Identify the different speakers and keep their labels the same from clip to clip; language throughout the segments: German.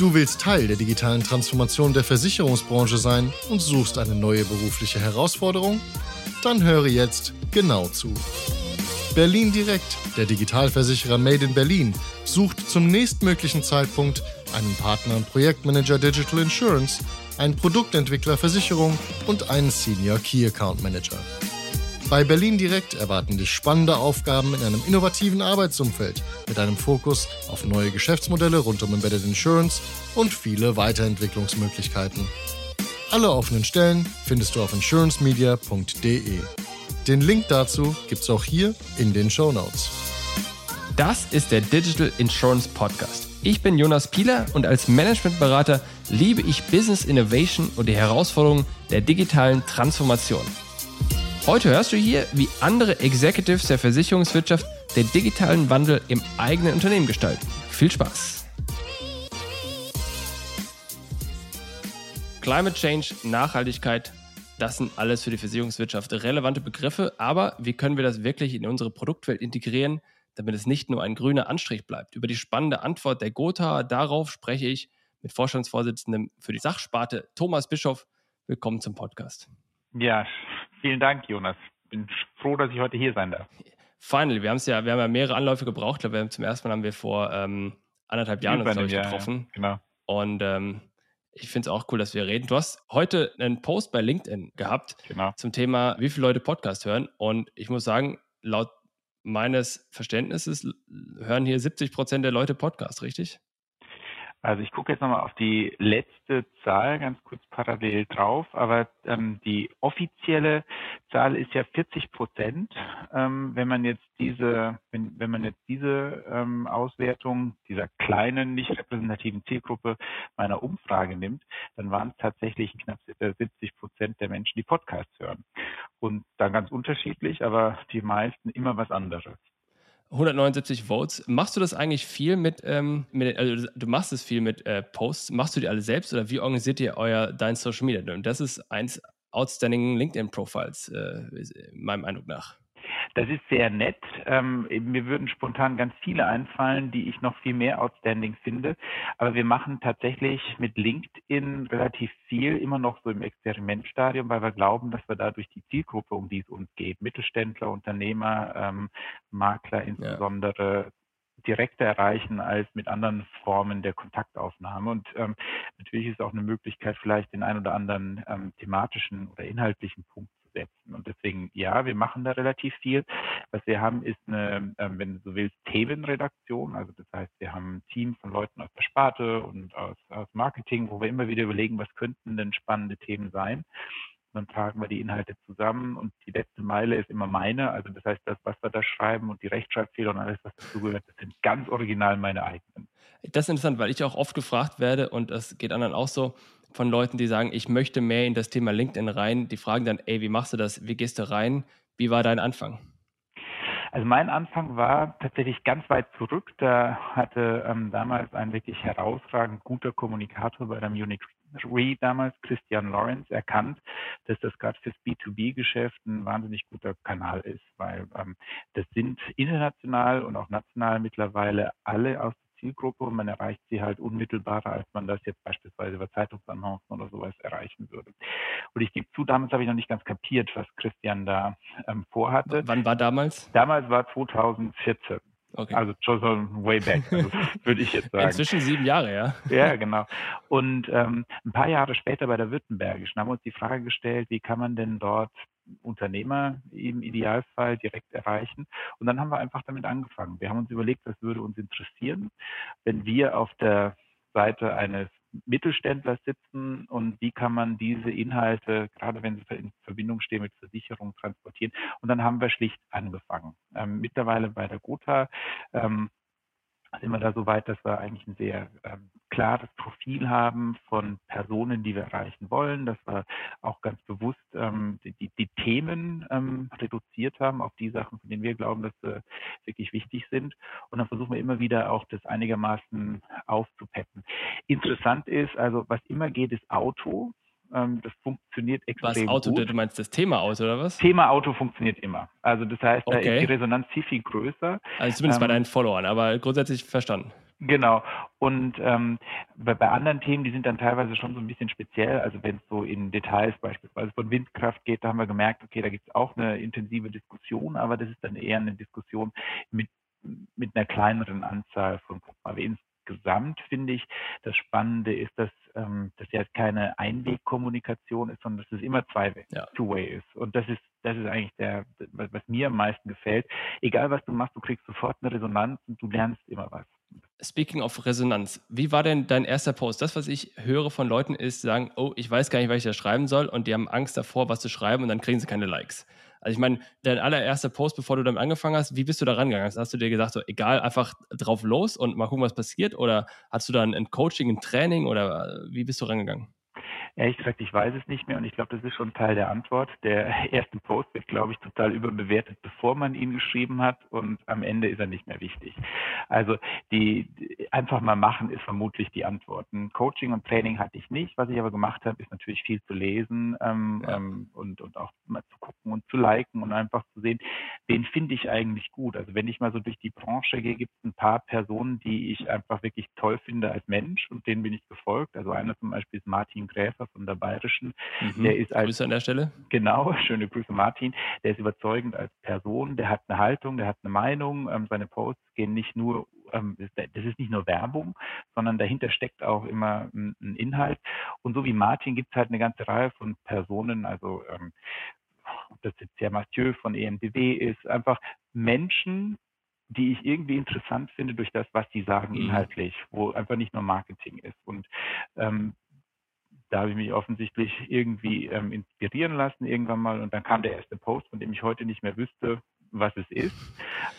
Speaker 1: Du willst Teil der digitalen Transformation der Versicherungsbranche sein und suchst eine neue berufliche Herausforderung? Dann höre jetzt genau zu. Berlin Direkt, der Digitalversicherer Made in Berlin, sucht zum nächstmöglichen Zeitpunkt einen Partner und Projektmanager Digital Insurance, einen Produktentwickler Versicherung und einen Senior Key Account Manager. Bei Berlin Direkt erwarten dich spannende Aufgaben in einem innovativen Arbeitsumfeld mit einem Fokus auf neue Geschäftsmodelle rund um Embedded Insurance und viele Weiterentwicklungsmöglichkeiten. Alle offenen Stellen findest du auf insurancemedia.de. Den Link dazu gibt's auch hier in den Show Notes.
Speaker 2: Das ist der Digital Insurance Podcast. Ich bin Jonas Pieler und als Managementberater liebe ich Business Innovation und die Herausforderungen der digitalen Transformation. Heute hörst du hier, wie andere Executives der Versicherungswirtschaft den digitalen Wandel im eigenen Unternehmen gestalten. Viel Spaß! Climate Change, Nachhaltigkeit, das sind alles für die Versicherungswirtschaft relevante Begriffe, aber wie können wir das wirklich in unsere Produktwelt integrieren, damit es nicht nur ein grüner Anstrich bleibt? Über die spannende Antwort der Gotha darauf spreche ich mit Vorstandsvorsitzendem für die Sachsparte Thomas Bischoff. Willkommen zum Podcast.
Speaker 3: Ja, vielen Dank, Jonas. Bin froh, dass ich heute hier sein darf.
Speaker 2: Finally, wir haben es ja, wir haben ja mehrere Anläufe gebraucht. Ich glaube, zum ersten Mal haben wir vor ähm, anderthalb Jahren uns, ich, getroffen. Ja, genau. Und ähm, ich finde es auch cool, dass wir reden. Du hast heute einen Post bei LinkedIn gehabt genau. zum Thema, wie viele Leute Podcast hören. Und ich muss sagen, laut meines Verständnisses hören hier 70 Prozent der Leute Podcast, richtig?
Speaker 3: Also ich gucke jetzt nochmal auf die letzte Zahl ganz kurz parallel drauf, aber ähm, die offizielle Zahl ist ja 40 Prozent. Ähm, wenn man jetzt diese, wenn, wenn man jetzt diese ähm, Auswertung dieser kleinen, nicht repräsentativen Zielgruppe meiner Umfrage nimmt, dann waren es tatsächlich knapp 70 Prozent der Menschen, die Podcasts hören. Und dann ganz unterschiedlich, aber die meisten immer was anderes.
Speaker 2: 179 Votes. Machst du das eigentlich viel mit, ähm, mit also du machst es viel mit äh, Posts, machst du die alle selbst oder wie organisiert ihr euer dein Social Media? Und das ist eins outstanding LinkedIn Profiles, äh, meinem Eindruck nach.
Speaker 3: Das ist sehr nett. Ähm, mir würden spontan ganz viele einfallen, die ich noch viel mehr outstanding finde. Aber wir machen tatsächlich mit LinkedIn relativ viel, immer noch so im Experimentstadium, weil wir glauben, dass wir dadurch die Zielgruppe, um die es uns geht, Mittelständler, Unternehmer, ähm, Makler insbesondere, ja direkter erreichen als mit anderen Formen der Kontaktaufnahme. Und ähm, natürlich ist auch eine Möglichkeit, vielleicht den ein oder anderen ähm, thematischen oder inhaltlichen Punkt setzen. Und deswegen, ja, wir machen da relativ viel. Was wir haben, ist eine, äh, wenn du so willst, Themenredaktion. Also das heißt, wir haben ein Team von Leuten aus der Sparte und aus, aus Marketing, wo wir immer wieder überlegen, was könnten denn spannende Themen sein. Dann tragen wir die Inhalte zusammen und die letzte Meile ist immer meine. Also das heißt, das, was wir da schreiben und die Rechtschreibfehler und alles, was dazugehört, das sind ganz original meine eigenen.
Speaker 2: Das ist interessant, weil ich auch oft gefragt werde und das geht anderen auch so, von Leuten, die sagen, ich möchte mehr in das Thema LinkedIn rein. Die fragen dann, ey, wie machst du das? Wie gehst du rein? Wie war dein Anfang?
Speaker 3: Also mein Anfang war tatsächlich ganz weit zurück. Da hatte ähm, damals ein wirklich herausragend guter Kommunikator bei der Munich Re damals, Christian Lawrence, erkannt, dass das gerade fürs B2B-Geschäft ein wahnsinnig guter Kanal ist, weil ähm, das sind international und auch national mittlerweile alle aus Zielgruppe und man erreicht sie halt unmittelbarer, als man das jetzt beispielsweise über Zeitungsannoncen oder sowas erreichen würde. Und ich gebe zu, damals habe ich noch nicht ganz kapiert, was Christian da ähm, vorhatte.
Speaker 2: Wann war damals?
Speaker 3: Damals war 2014. Okay. Also schon so way back, also, würde ich jetzt sagen.
Speaker 2: Inzwischen sieben Jahre, ja.
Speaker 3: Ja, genau. Und ähm, ein paar Jahre später bei der Württembergischen haben wir uns die Frage gestellt, wie kann man denn dort Unternehmer im Idealfall direkt erreichen. Und dann haben wir einfach damit angefangen. Wir haben uns überlegt, was würde uns interessieren, wenn wir auf der Seite eines Mittelständlers sitzen und wie kann man diese Inhalte, gerade wenn sie in Verbindung stehen mit Versicherungen, transportieren. Und dann haben wir schlicht angefangen. Ähm, mittlerweile bei der Gotha ähm, sind wir da so weit, dass wir eigentlich ein sehr ähm, klares Profil haben von Personen, die wir erreichen wollen, dass wir auch ganz bewusst ähm, die, die, Themen ähm, reduziert haben auf die Sachen, von denen wir glauben, dass sie wirklich wichtig sind. Und dann versuchen wir immer wieder auch das einigermaßen aufzupeppen. Interessant ist, also was immer geht, ist Auto. Ähm, das funktioniert extrem
Speaker 2: was Auto,
Speaker 3: gut.
Speaker 2: Du meinst das Thema Auto oder was?
Speaker 3: Thema Auto funktioniert immer. Also das heißt, okay. da ist die Resonanz viel, viel größer.
Speaker 2: Also zumindest ähm, bei deinen Followern, aber grundsätzlich verstanden.
Speaker 3: Genau. Und ähm, bei, bei, anderen Themen, die sind dann teilweise schon so ein bisschen speziell. Also wenn es so in Details beispielsweise von Windkraft geht, da haben wir gemerkt, okay, da gibt es auch eine intensive Diskussion, aber das ist dann eher eine Diskussion mit, mit einer kleineren Anzahl von Gruppen. Aber insgesamt finde ich, das Spannende ist, dass ähm, das ja keine Einwegkommunikation ist, sondern dass es immer zwei ja. Two-Way ist. Und das ist das ist eigentlich der, was, was mir am meisten gefällt. Egal was du machst, du kriegst sofort eine Resonanz und du lernst immer was.
Speaker 2: Speaking of Resonanz, wie war denn dein erster Post? Das, was ich höre von Leuten, ist, sagen, oh, ich weiß gar nicht, was ich da schreiben soll und die haben Angst davor, was zu schreiben und dann kriegen sie keine Likes. Also ich meine, dein allererster Post, bevor du damit angefangen hast, wie bist du da rangegangen? Hast du dir gesagt, so egal, einfach drauf los und mal gucken, was passiert? Oder hast du dann ein Coaching, ein Training oder wie bist du rangegangen?
Speaker 3: Ehrlich gesagt, ich weiß es nicht mehr und ich glaube, das ist schon Teil der Antwort. Der erste Post wird, glaube ich, total überbewertet, bevor man ihn geschrieben hat und am Ende ist er nicht mehr wichtig. Also die, die einfach mal machen ist vermutlich die Antwort. Ein Coaching und Training hatte ich nicht. Was ich aber gemacht habe, ist natürlich viel zu lesen ähm, ja. ähm, und, und auch mal zu gucken und zu liken und einfach zu sehen, wen finde ich eigentlich gut. Also wenn ich mal so durch die Branche gehe, gibt es ein paar Personen, die ich einfach wirklich toll finde als Mensch und denen bin ich gefolgt. Also einer zum Beispiel ist Martin Gräfer von der Bayerischen.
Speaker 2: Mhm. Der ist als, Grüße an der Stelle.
Speaker 3: Genau, schöne Grüße Martin. Der ist überzeugend als Person, der hat eine Haltung, der hat eine Meinung. Ähm, seine Posts gehen nicht nur ähm, das ist nicht nur Werbung, sondern dahinter steckt auch immer ein, Inhalt. Und so wie Martin gibt es halt eine ganze Reihe von Personen, also ähm, ob das jetzt der Mathieu von EMDW ist, einfach Menschen, die ich irgendwie interessant finde durch das, was die sagen mhm. inhaltlich, wo einfach nicht nur Marketing ist. Und ähm, da habe ich mich offensichtlich irgendwie ähm, inspirieren lassen irgendwann mal und dann kam der erste Post, von dem ich heute nicht mehr wüsste, was es ist.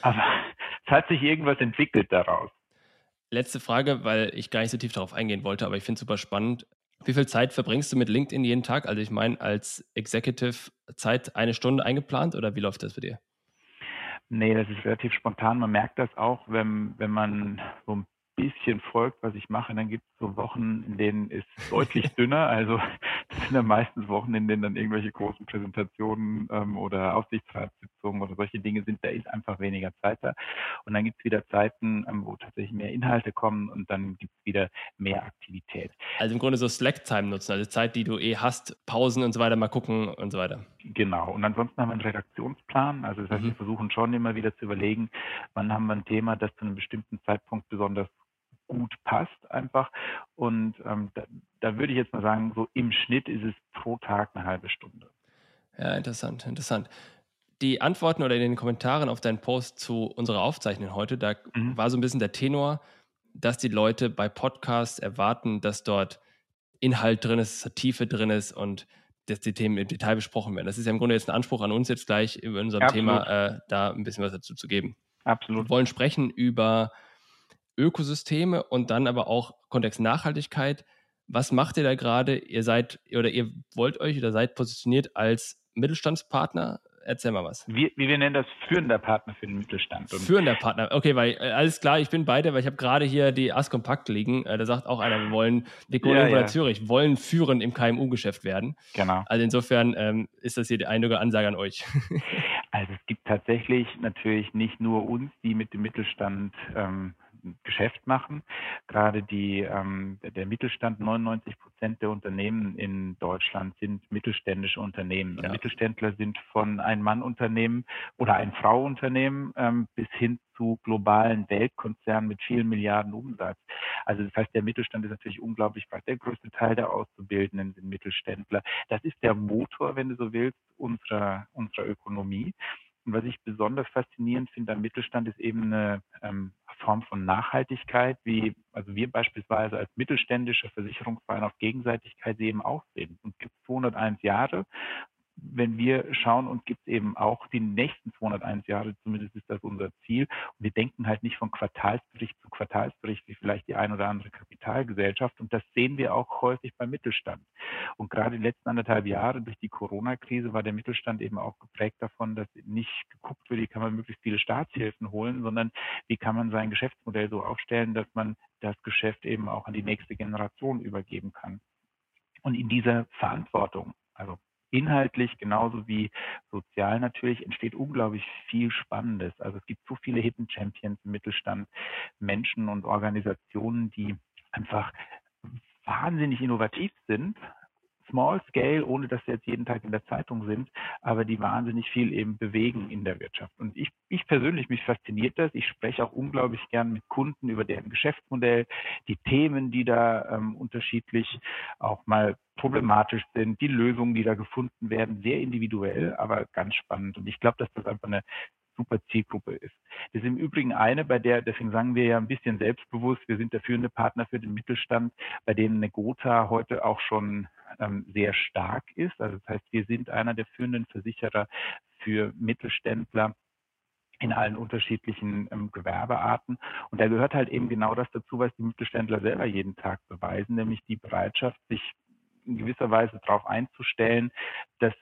Speaker 3: Aber es hat sich irgendwas entwickelt daraus.
Speaker 2: Letzte Frage, weil ich gar nicht so tief darauf eingehen wollte, aber ich finde es super spannend. Wie viel Zeit verbringst du mit LinkedIn jeden Tag? Also ich meine, als Executive Zeit eine Stunde eingeplant oder wie läuft das bei dir?
Speaker 3: Nee, das ist relativ spontan. Man merkt das auch, wenn, wenn man so ein bisschen folgt, was ich mache, dann gibt es so Wochen, in denen ist deutlich dünner. Also das sind dann meistens Wochen, in denen dann irgendwelche großen Präsentationen ähm, oder Aufsichtsratssitzungen oder solche Dinge sind. Da ist einfach weniger Zeit da. Und dann gibt es wieder Zeiten, ähm, wo tatsächlich mehr Inhalte kommen und dann gibt es wieder mehr Aktivität.
Speaker 2: Also im Grunde so Slack-Time nutzen, also Zeit, die du eh hast, Pausen und so weiter, mal gucken und so weiter.
Speaker 3: Genau. Und ansonsten haben wir einen Redaktionsplan. Also das heißt, mhm. wir versuchen schon immer wieder zu überlegen, wann haben wir ein Thema, das zu einem bestimmten Zeitpunkt besonders gut passt einfach. Und ähm, da, da würde ich jetzt mal sagen, so im Schnitt ist es pro Tag eine halbe Stunde.
Speaker 2: Ja, interessant, interessant. Die Antworten oder in den Kommentaren auf deinen Post zu unserer Aufzeichnung heute, da mhm. war so ein bisschen der Tenor, dass die Leute bei Podcasts erwarten, dass dort Inhalt drin ist, Tiefe drin ist und dass die Themen im Detail besprochen werden. Das ist ja im Grunde jetzt ein Anspruch an uns jetzt gleich über unserem Absolut. Thema äh, da ein bisschen was dazu zu geben.
Speaker 3: Absolut.
Speaker 2: Wir wollen sprechen über Ökosysteme und dann aber auch Kontext Nachhaltigkeit. Was macht ihr da gerade? Ihr seid oder ihr wollt euch oder seid positioniert als Mittelstandspartner. Erzähl mal was.
Speaker 3: Wie, wir nennen das führender Partner für den Mittelstand.
Speaker 2: Und führender Partner, okay, weil äh, alles klar, ich bin beide, weil ich habe gerade hier die Askompakt liegen. Äh, da sagt auch einer, wir wollen, wir ja, ja. Zürich, wollen führend im KMU-Geschäft werden.
Speaker 3: Genau.
Speaker 2: Also insofern ähm, ist das hier die einige Ansage an euch.
Speaker 3: also es gibt tatsächlich natürlich nicht nur uns, die mit dem Mittelstand ähm, Geschäft machen. Gerade die, ähm, der Mittelstand, 99 Prozent der Unternehmen in Deutschland sind mittelständische Unternehmen. Ja. Mittelständler sind von Ein-Mann-Unternehmen oder Ein-Frau-Unternehmen ähm, bis hin zu globalen Weltkonzernen mit vielen Milliarden Umsatz. Also das heißt, der Mittelstand ist natürlich unglaublich breit. Der größte Teil der Auszubildenden sind Mittelständler. Das ist der Motor, wenn du so willst, unserer, unserer Ökonomie. Und was ich besonders faszinierend finde am Mittelstand ist eben eine ähm, Form von Nachhaltigkeit, wie also wir beispielsweise als mittelständischer Versicherungsverein auf Gegenseitigkeit eben auch sehen. Und gibt 201 Jahre wenn wir schauen, und gibt es eben auch die nächsten 201 Jahre, zumindest ist das unser Ziel. Und wir denken halt nicht von Quartalsbericht zu Quartalsbericht wie vielleicht die ein oder andere Kapitalgesellschaft. Und das sehen wir auch häufig beim Mittelstand. Und gerade die letzten anderthalb Jahre durch die Corona-Krise war der Mittelstand eben auch geprägt davon, dass nicht geguckt wird, wie kann man möglichst viele Staatshilfen holen, sondern wie kann man sein Geschäftsmodell so aufstellen, dass man das Geschäft eben auch an die nächste Generation übergeben kann. Und in dieser Verantwortung, also inhaltlich genauso wie sozial natürlich, entsteht unglaublich viel Spannendes. Also es gibt so viele Hidden Champions im Mittelstand, Menschen und Organisationen, die einfach wahnsinnig innovativ sind, Small Scale, ohne dass sie jetzt jeden Tag in der Zeitung sind, aber die wahnsinnig viel eben bewegen in der Wirtschaft. Und ich, ich persönlich, mich fasziniert das. Ich spreche auch unglaublich gern mit Kunden über deren Geschäftsmodell, die Themen, die da ähm, unterschiedlich auch mal problematisch sind, die Lösungen, die da gefunden werden, sehr individuell, aber ganz spannend. Und ich glaube, dass das einfach eine super Zielgruppe ist. Das ist im Übrigen eine, bei der, deswegen sagen wir ja ein bisschen selbstbewusst, wir sind der führende Partner für den Mittelstand, bei dem eine Gotha heute auch schon ähm, sehr stark ist. Also das heißt, wir sind einer der führenden Versicherer für Mittelständler in allen unterschiedlichen ähm, Gewerbearten. Und da gehört halt eben genau das dazu, was die Mittelständler selber jeden Tag beweisen, nämlich die Bereitschaft, sich in gewisser Weise darauf einzustellen, dass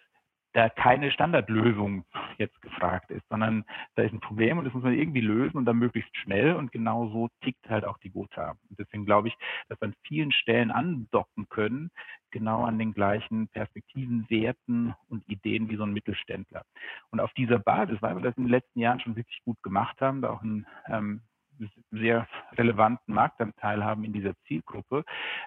Speaker 3: da keine Standardlösung jetzt gefragt ist, sondern da ist ein Problem und das muss man irgendwie lösen und dann möglichst schnell und genau so tickt halt auch die Gotha. Und deswegen glaube ich, dass wir an vielen Stellen andocken können, genau an den gleichen Perspektiven, Werten und Ideen wie so ein Mittelständler. Und auf dieser Basis, weil wir das in den letzten Jahren schon wirklich gut gemacht haben, da auch ein ähm, sehr relevanten Marktanteil haben in dieser Zielgruppe,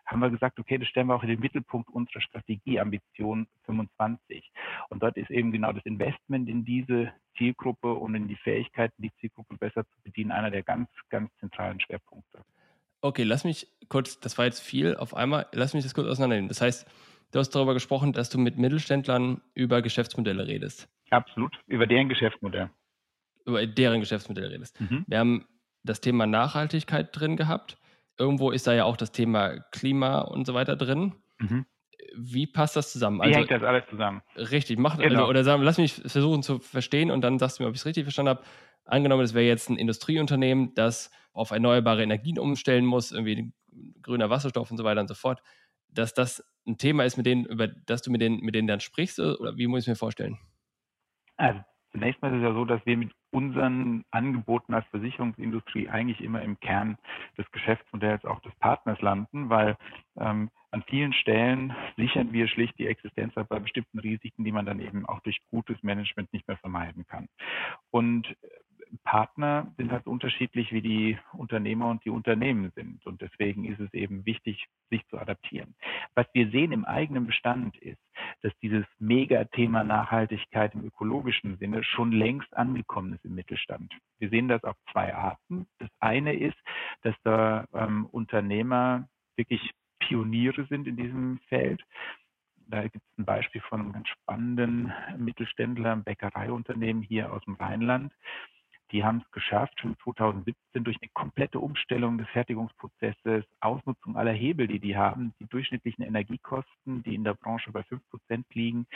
Speaker 3: haben wir gesagt, okay, das stellen wir auch in den Mittelpunkt unserer Strategie Ambition 25. Und dort ist eben genau das Investment in diese Zielgruppe und in die Fähigkeiten, die Zielgruppe besser zu bedienen, einer der ganz, ganz zentralen Schwerpunkte.
Speaker 2: Okay, lass mich kurz, das war jetzt viel auf einmal, lass mich das kurz auseinandernehmen. Das heißt, du hast darüber gesprochen, dass du mit Mittelständlern über Geschäftsmodelle redest.
Speaker 3: Absolut, über deren Geschäftsmodell.
Speaker 2: Über deren Geschäftsmodelle redest. Mhm. Wir haben das Thema Nachhaltigkeit drin gehabt. Irgendwo ist da ja auch das Thema Klima und so weiter drin. Mhm. Wie passt das zusammen?
Speaker 3: Wie also, hängt das alles zusammen?
Speaker 2: Richtig, mach, also, genau. also, oder sagen, lass mich versuchen zu verstehen und dann sagst du mir, ob ich es richtig verstanden habe. Angenommen, es wäre jetzt ein Industrieunternehmen, das auf erneuerbare Energien umstellen muss, irgendwie grüner Wasserstoff und so weiter und so fort, dass das ein Thema ist, mit denen, über das du mit denen, mit denen dann sprichst, oder wie muss ich mir vorstellen?
Speaker 3: Also zunächst mal ist es ja so, dass wir mit unseren Angeboten als Versicherungsindustrie eigentlich immer im Kern des Geschäftsmodells auch des Partners landen, weil ähm, an vielen Stellen sichern wir schlicht die Existenz bei bestimmten Risiken, die man dann eben auch durch gutes Management nicht mehr vermeiden kann. Und Partner sind halt unterschiedlich, wie die Unternehmer und die Unternehmen sind. Und deswegen ist es eben wichtig, sich zu adaptieren. Was wir sehen im eigenen Bestand ist, dass dieses Megathema Nachhaltigkeit im ökologischen Sinne schon längst angekommen ist im Mittelstand. Wir sehen das auf zwei Arten. Das eine ist, dass da ähm, Unternehmer wirklich Pioniere sind in diesem Feld. Da gibt es ein Beispiel von einem ganz spannenden Mittelständler, einem Bäckereiunternehmen hier aus dem Rheinland, die haben es geschafft, schon 2017 durch eine komplette Umstellung des Fertigungsprozesses, Ausnutzung aller Hebel, die die haben, die durchschnittlichen Energiekosten, die in der Branche bei 5 Prozent liegen,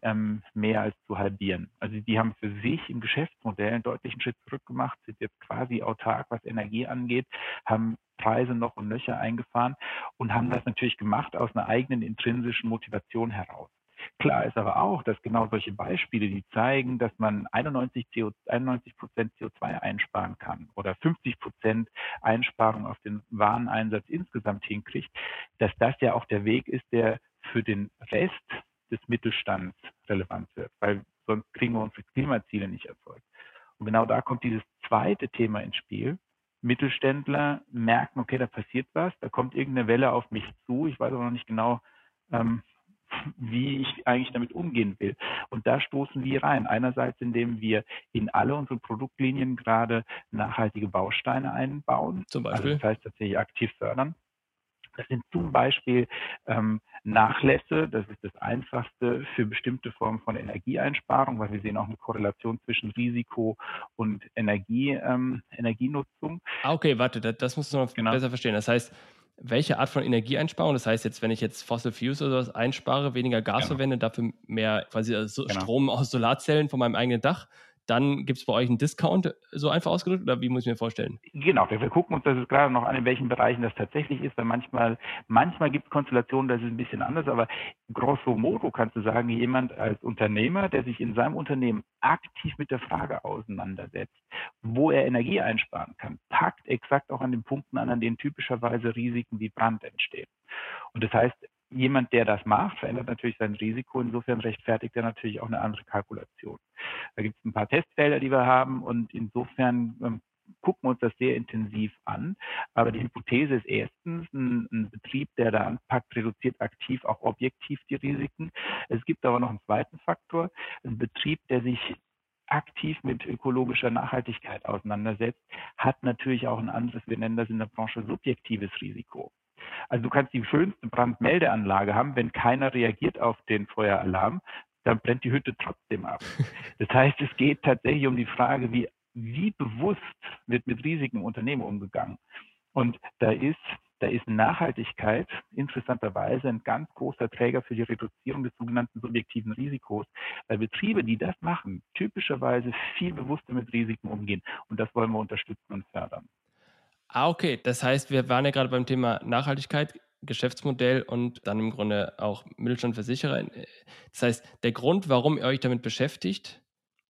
Speaker 3: ähm, mehr als zu halbieren. Also die haben für sich im Geschäftsmodell einen deutlichen Schritt zurück gemacht, sind jetzt quasi autark, was Energie angeht, haben Preise noch und nöcher eingefahren und haben das natürlich gemacht aus einer eigenen intrinsischen Motivation heraus. Klar ist aber auch, dass genau solche Beispiele, die zeigen, dass man 91 Prozent CO2 einsparen kann oder 50 Prozent Einsparung auf den Wareneinsatz insgesamt hinkriegt, dass das ja auch der Weg ist, der für den Rest des Mittelstands relevant wird, weil sonst kriegen wir unsere Klimaziele nicht erfolgt. Und genau da kommt dieses zweite Thema ins Spiel. Mittelständler merken, okay, da passiert was, da kommt irgendeine Welle auf mich zu. Ich weiß aber noch nicht genau, ähm, wie ich eigentlich damit umgehen will. Und da stoßen wir rein. Einerseits, indem wir in alle unsere Produktlinien gerade nachhaltige Bausteine einbauen. Zum also Beispiel. Also das heißt tatsächlich aktiv fördern. Das sind zum Beispiel ähm, Nachlässe, das ist das Einfachste für bestimmte Formen von Energieeinsparung, weil wir sehen auch eine Korrelation zwischen Risiko und Energie, ähm, Energienutzung.
Speaker 2: Ah, okay, warte, das, das musst du noch genau. besser verstehen. Das heißt, welche Art von Energieeinsparung? Das heißt jetzt, wenn ich jetzt Fossil Fuels oder sowas einspare, weniger Gas genau. verwende, dafür mehr quasi also genau. Strom aus Solarzellen von meinem eigenen Dach, dann gibt es bei euch einen Discount, so einfach ausgedrückt, oder wie muss ich mir vorstellen?
Speaker 3: Genau, wir, gucken uns das ist gerade noch an, in welchen Bereichen das tatsächlich ist, weil manchmal, manchmal gibt es Konstellationen, das ist ein bisschen anders, aber grosso modo kannst du sagen, jemand als Unternehmer, der sich in seinem Unternehmen aktiv mit der Frage auseinandersetzt, wo er Energie einsparen kann, packt exakt auch an den Punkten an, an denen typischerweise Risiken wie Brand entstehen. Und das heißt, jemand, der das macht, verändert natürlich sein Risiko. Insofern rechtfertigt er natürlich auch eine andere Kalkulation. Da gibt es ein paar Testfelder, die wir haben und insofern ähm, gucken uns das sehr intensiv an. Aber die Hypothese ist erstens, ein, ein, Betrieb, der da anpackt, reduziert aktiv auch objektiv die Risiken. Es gibt aber noch einen zweiten Faktor. Ein Betrieb, der sich aktiv mit ökologischer Nachhaltigkeit auseinandersetzt, hat natürlich auch ein anderes, wir nennen das in der Branche subjektives Risiko. Also du kannst die schönste Brandmeldeanlage haben, wenn keiner reagiert auf den Feueralarm, dann brennt die Hütte trotzdem ab. Das heißt, es geht tatsächlich um die Frage, wie, wie bewusst wird mit Risiken im Unternehmen umgegangen. Und da ist, da ist Nachhaltigkeit interessanterweise ein ganz großer Träger für die Reduzierung des sogenannten subjektiven Risikos, weil Betriebe, die das machen, typischerweise viel bewusster mit Risiken umgehen. Und das wollen wir unterstützen und fördern.
Speaker 2: Ah, okay. Das heißt, wir waren ja gerade beim Thema Nachhaltigkeit, Geschäftsmodell und dann im Grunde auch Mittelstandversicherer. Das heißt, der Grund, warum ihr euch damit beschäftigt,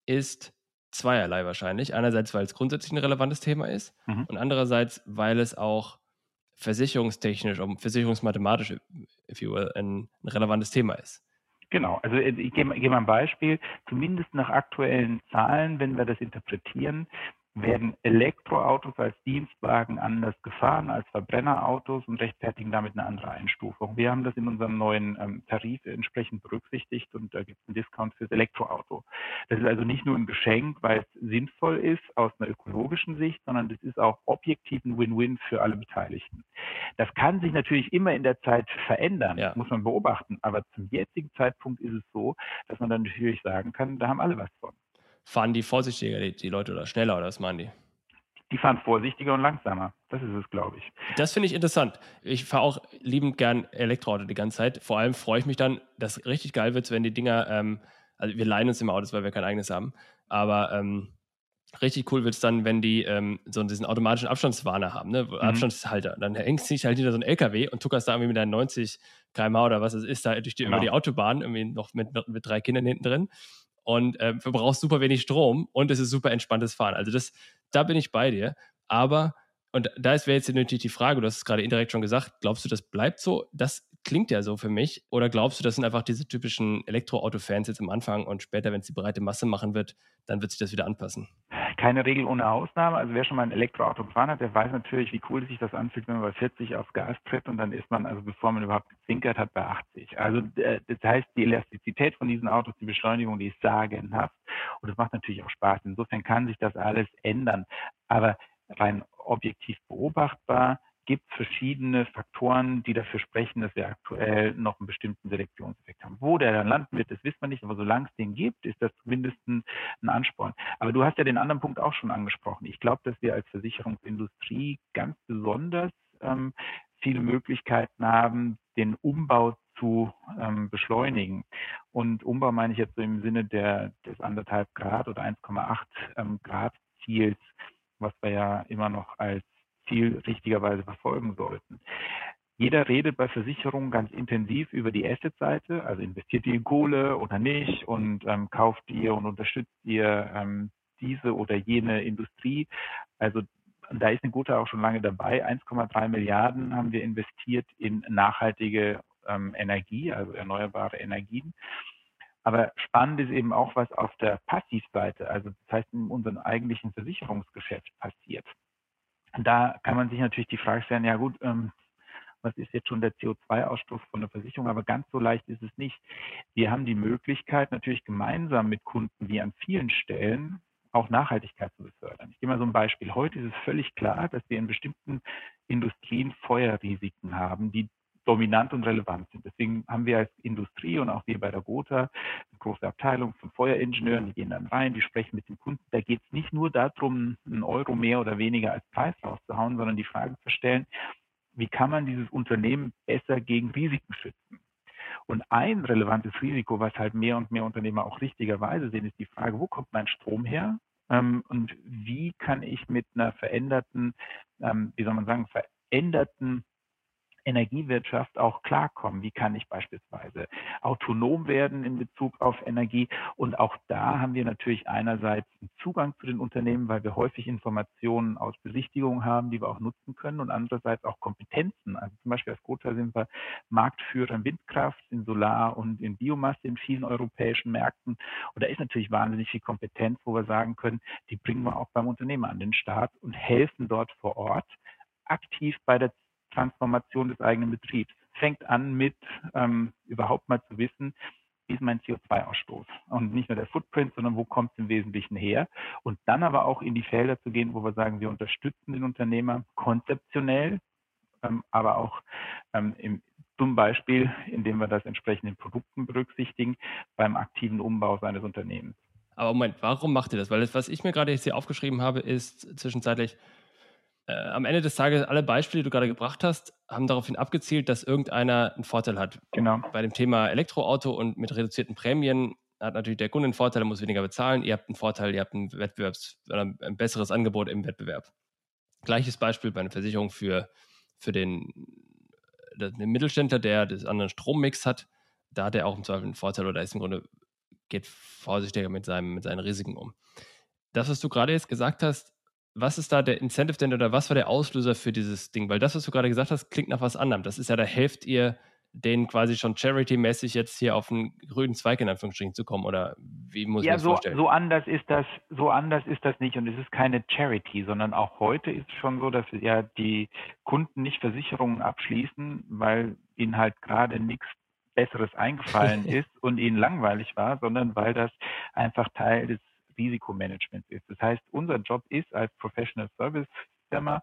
Speaker 2: ist zweierlei wahrscheinlich. Einerseits, weil es grundsätzlich ein relevantes Thema ist mhm. und andererseits, weil es auch versicherungstechnisch, um versicherungsmathematisch, if you will, ein, ein relevantes Thema ist.
Speaker 3: Genau, also äh, ich gebe, gebe mal ein Beispiel. Zumindest nach aktuellen Zahlen, wenn wir das interpretieren, werden Elektroautos als Dienstwagen anders gefahren als Verbrennerautos und rechtfertigen damit eine andere Einstufung. Wir haben das in unserem neuen ähm, Tarif entsprechend berücksichtigt und da gibt es einen Discount fürs Elektroauto. Das ist also nicht nur ein Geschenk, weil es sinnvoll ist aus einer ökologischen Sicht, sondern das ist auch objektiv ein Win-Win für alle Beteiligten. Das kann sich natürlich immer in der Zeit verändern, ja. das muss man beobachten, aber zum jetzigen Zeitpunkt ist es so, dass man dann natürlich sagen kann, da haben alle was von.
Speaker 2: Fahren die vorsichtiger, die, die Leute, oder schneller, oder was meinen die?
Speaker 3: Die fahren vorsichtiger und langsamer. Das ist es, glaube ich.
Speaker 2: Das finde ich interessant. Ich fahre auch liebend gern Elektroauto die ganze Zeit. Vor allem freue ich mich dann, dass richtig geil wird, wenn die Dinger, ähm, also wir leihen uns immer Autos, weil wir kein eigenes haben, aber ähm, richtig cool wird es dann, wenn die ähm, so diesen automatischen Abstandswarner haben, ne? Mhm. Abstandshalter. Dann hängst du dich halt hinter so ein LKW und tuckerst da irgendwie mit deinen 90 km/h oder was es ist, da durch die, genau. über die Autobahn, irgendwie noch mit, mit drei Kindern hinten drin und äh, verbrauchst super wenig Strom und es ist super entspanntes Fahren. Also das, da bin ich bei dir. Aber, und da wäre jetzt natürlich die Frage, du hast es gerade indirekt schon gesagt, glaubst du, das bleibt so? Das klingt ja so für mich. Oder glaubst du, das sind einfach diese typischen Elektroauto-Fans jetzt am Anfang und später, wenn es die breite Masse machen wird, dann wird sich das wieder anpassen?
Speaker 3: Keine Regel ohne Ausnahme. Also wer schon mal ein Elektroauto gefahren hat, der weiß natürlich, wie cool sich das anfühlt, wenn man bei 40 aufs Gas tritt und dann ist man, also bevor man überhaupt gezwinkert hat, bei 80. Also äh, das heißt, die Elastizität von diesen Autos, die Beschleunigung, die ist sagenhaft und es macht natürlich auch Spaß. Insofern kann sich das alles ändern. Aber rein objektiv beobachtbar gibt verschiedene Faktoren, die dafür sprechen, dass wir aktuell noch einen bestimmten Selektionseffekt haben. Wo der dann landen wird, das wissen wir nicht, aber solange es den gibt, ist das zumindest ein, ein Ansporn. Aber du hast ja den anderen Punkt auch schon angesprochen. Ich glaube, dass wir als Versicherungsindustrie ganz besonders ähm, viele Möglichkeiten haben, den Umbau zu ähm, beschleunigen. Und Umbau meine ich jetzt so im Sinne der, des anderthalb Grad oder 1,8 ähm, Grad Ziels, was wir ja immer noch als Ziel richtigerweise verfolgen sollten. Jeder redet bei Versicherungen ganz intensiv über die Asset-Seite, also investiert ihr in Kohle oder nicht und ähm, kauft ihr und unterstützt ihr ähm, diese oder jene Industrie. Also da ist eine gute auch schon lange dabei. 1,3 Milliarden haben wir investiert in nachhaltige ähm, Energie, also erneuerbare Energien. Aber spannend ist eben auch, was auf der Passivseite, also das heißt in unserem eigentlichen Versicherungsgeschäft passiert da kann man sich natürlich die Frage stellen, ja gut, ähm, was ist jetzt schon der CO2-Ausstoß von der Versicherung, aber ganz so leicht ist es nicht. Wir haben die Möglichkeit, natürlich gemeinsam mit Kunden wie an vielen Stellen auch Nachhaltigkeit zu befördern. Ich gebe mal so ein Beispiel. Heute ist es völlig klar, dass wir in bestimmten Industrien Feuerrisiken haben, die dominant und relevant sind. Deswegen haben wir als Industrie und auch wir bei der Gotha eine große Abteilung von Feueringenieuren, die gehen dann rein, die sprechen mit den Kunden. Da geht es nicht nur darum, einen Euro mehr oder weniger als Preis rauszuhauen, sondern die Frage zu stellen, wie kann man dieses Unternehmen besser gegen Risiken schützen? Und ein relevantes Risiko, was halt mehr und mehr Unternehmer auch richtigerweise sehen, ist die Frage, wo kommt mein Strom her? Ähm, und wie kann ich mit einer veränderten, ähm, wie soll man sagen, veränderten Energiewirtschaft auch klarkommen? Wie kann ich beispielsweise autonom werden in Bezug auf Energie? Und auch da haben wir natürlich einerseits einen Zugang zu den Unternehmen, weil wir häufig Informationen aus Besichtigungen haben, die wir auch nutzen können und andererseits auch Kompetenzen. Also zum Beispiel als Gotha sind wir Marktführer in Windkraft, in Solar und in Biomasse in vielen europäischen Märkten. Und da ist natürlich wahnsinnig viel Kompetenz, wo wir sagen können, die bringen wir auch beim Unternehmer an den Start und helfen dort vor Ort aktiv bei der Transformation des eigenen Betriebs. Fängt an mit ähm, überhaupt mal zu wissen, wie ist mein CO2-Ausstoß? Und nicht nur der Footprint, sondern wo kommt es im Wesentlichen her? Und dann aber auch in die Felder zu gehen, wo wir sagen, wir unterstützen den Unternehmer konzeptionell, ähm, aber auch ähm, im, zum Beispiel, indem wir das entsprechend in Produkten berücksichtigen, beim aktiven Umbau seines Unternehmens.
Speaker 2: Aber Moment, warum macht ihr das? Weil das, was ich mir gerade jetzt hier aufgeschrieben habe, ist zwischenzeitlich, äh, am Ende des Tages, alle Beispiele, die du gerade gebracht hast, haben daraufhin abgezielt, dass irgendeiner einen Vorteil hat.
Speaker 3: Genau.
Speaker 2: Bei dem Thema Elektroauto und mit reduzierten Prämien hat natürlich der Kunde einen Vorteil, er muss weniger bezahlen. Ihr habt einen Vorteil, ihr habt ein, Wettbewerbs ein besseres Angebot im Wettbewerb. Gleiches Beispiel bei einer Versicherung für, für den, den Mittelständler, der das anderen Strommix hat. Da hat er auch im Zweifel einen Vorteil oder ist im Grunde geht vorsichtiger mit, seinem, mit seinen Risiken um. Das, was du gerade jetzt gesagt hast, was ist da der Incentive denn oder was war der Auslöser für dieses Ding? Weil das, was du gerade gesagt hast, klingt nach was anderem. Das ist ja, da helft ihr denen quasi schon charity-mäßig jetzt hier auf einen grünen Zweig in Anführungsstrichen zu kommen oder wie muss ja, ich das
Speaker 3: so,
Speaker 2: vorstellen?
Speaker 3: so anders ist das, so anders ist das nicht und es ist keine Charity, sondern auch heute ist es schon so, dass ja die Kunden nicht Versicherungen abschließen, weil ihnen halt gerade nichts Besseres eingefallen ist und ihnen langweilig war, sondern weil das einfach Teil des Risikomanagements ist. Das heißt, unser Job ist als Professional Service Firma,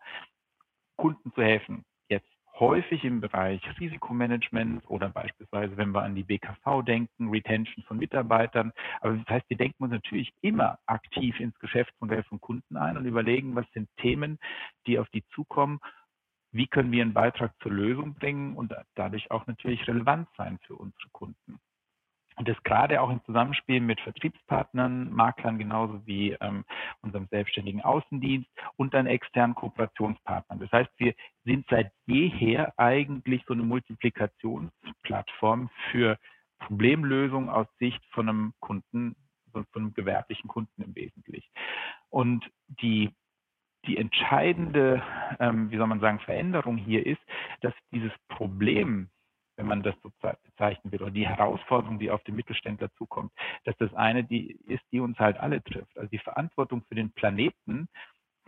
Speaker 3: Kunden zu helfen. Jetzt häufig im Bereich Risikomanagement oder beispielsweise, wenn wir an die BKV denken, Retention von Mitarbeitern. Aber das heißt, wir denken uns natürlich immer aktiv ins Geschäftsmodell von Kunden ein und überlegen, was sind Themen, die auf die zukommen wie können wir einen Beitrag zur Lösung bringen und dadurch auch natürlich relevant sein für unsere Kunden. Und das gerade auch im Zusammenspiel mit Vertriebspartnern, Maklern genauso wie ähm, unserem selbstständigen Außendienst und dann externen Kooperationspartnern. Das heißt, wir sind seit jeher eigentlich so eine Multiplikationsplattform für Problemlösung aus Sicht von einem Kunden, von einem gewerblichen Kunden im Wesentlichen. Und die die entscheidende, ähm, wie soll man sagen, Veränderung hier ist, dass dieses Problem, wenn man das so bezeichnen will, oder die Herausforderung, die auf den Mittelständler zukommt, dass das eine die ist, die uns halt alle trifft. Also die Verantwortung für den Planeten,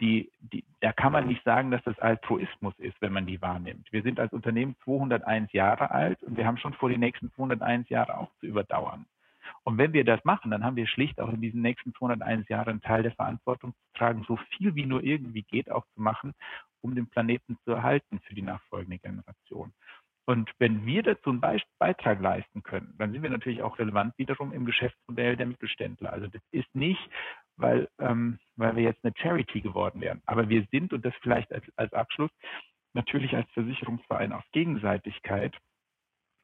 Speaker 3: die, die, da kann man nicht sagen, dass das Altruismus ist, wenn man die wahrnimmt. Wir sind als Unternehmen 201 Jahre alt und wir haben schon vor, die nächsten 201 Jahre auch zu überdauern. Und wenn wir das machen, dann haben wir schlicht auch in diesen nächsten 201 Jahren einen Teil der Verantwortung zu tragen, so viel wie nur irgendwie geht, auch zu machen, um den Planeten zu erhalten für die nachfolgende Generation. Und wenn wir dazu einen Beitrag leisten können, dann sind wir natürlich auch relevant wiederum im Geschäftsmodell der Mittelständler. Also das ist nicht, weil, ähm, weil wir jetzt eine Charity geworden wären. Aber wir sind, und das vielleicht als, als Abschluss, natürlich als Versicherungsverein auf Gegenseitigkeit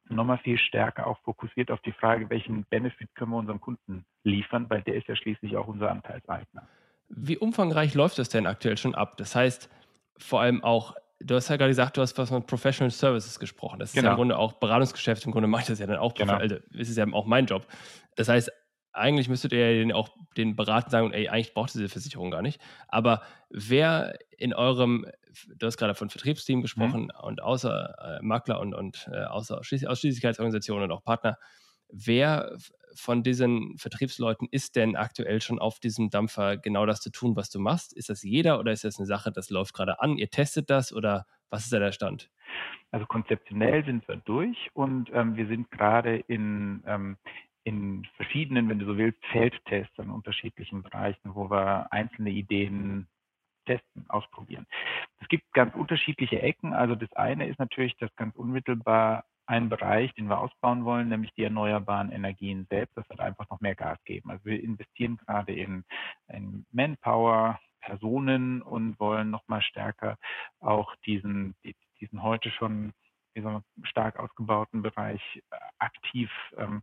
Speaker 3: nochmal viel stärker auch fokussiert auf die Frage, welchen Benefit können wir unserem Kunden liefern, weil der ist ja schließlich auch unser Anteilseigner.
Speaker 2: Wie umfangreich läuft das denn aktuell schon ab? Das heißt, vor allem auch, du hast ja gerade gesagt, du hast was von Professional Services gesprochen. Das ist genau. ja im genau. Grunde auch Beratungsgeschäft, im Grunde mache ich das ja dann auch, genau. also, das ist ja auch mein Job. Das heißt, eigentlich müsstet ihr ja den auch den Beraten sagen, ey, eigentlich braucht ihr diese Versicherung gar nicht. Aber wer in eurem, du hast gerade von Vertriebsteam mhm. gesprochen mhm. und außer äh, Makler und, und äh, außer Ausschließlichkeitsorganisationen und auch Partner, wer von diesen Vertriebsleuten ist denn aktuell schon auf diesem Dampfer genau das zu tun, was du machst? Ist das jeder oder ist das eine Sache, das läuft gerade an? Ihr testet das oder was ist da der Stand?
Speaker 3: Also konzeptionell sind wir durch und ähm, wir sind gerade in, ähm, in verschiedenen, wenn du so willst, Feldtests an unterschiedlichen Bereichen, wo wir einzelne Ideen testen, ausprobieren. Es gibt ganz unterschiedliche Ecken. Also das eine ist natürlich, dass ganz unmittelbar ein Bereich, den wir ausbauen wollen, nämlich die erneuerbaren Energien selbst. Das wird einfach noch mehr Gas geben. Also wir investieren gerade in, in Manpower, Personen und wollen noch mal stärker auch diesen, diesen heute schon stark ausgebauten Bereich äh, aktiv, ähm,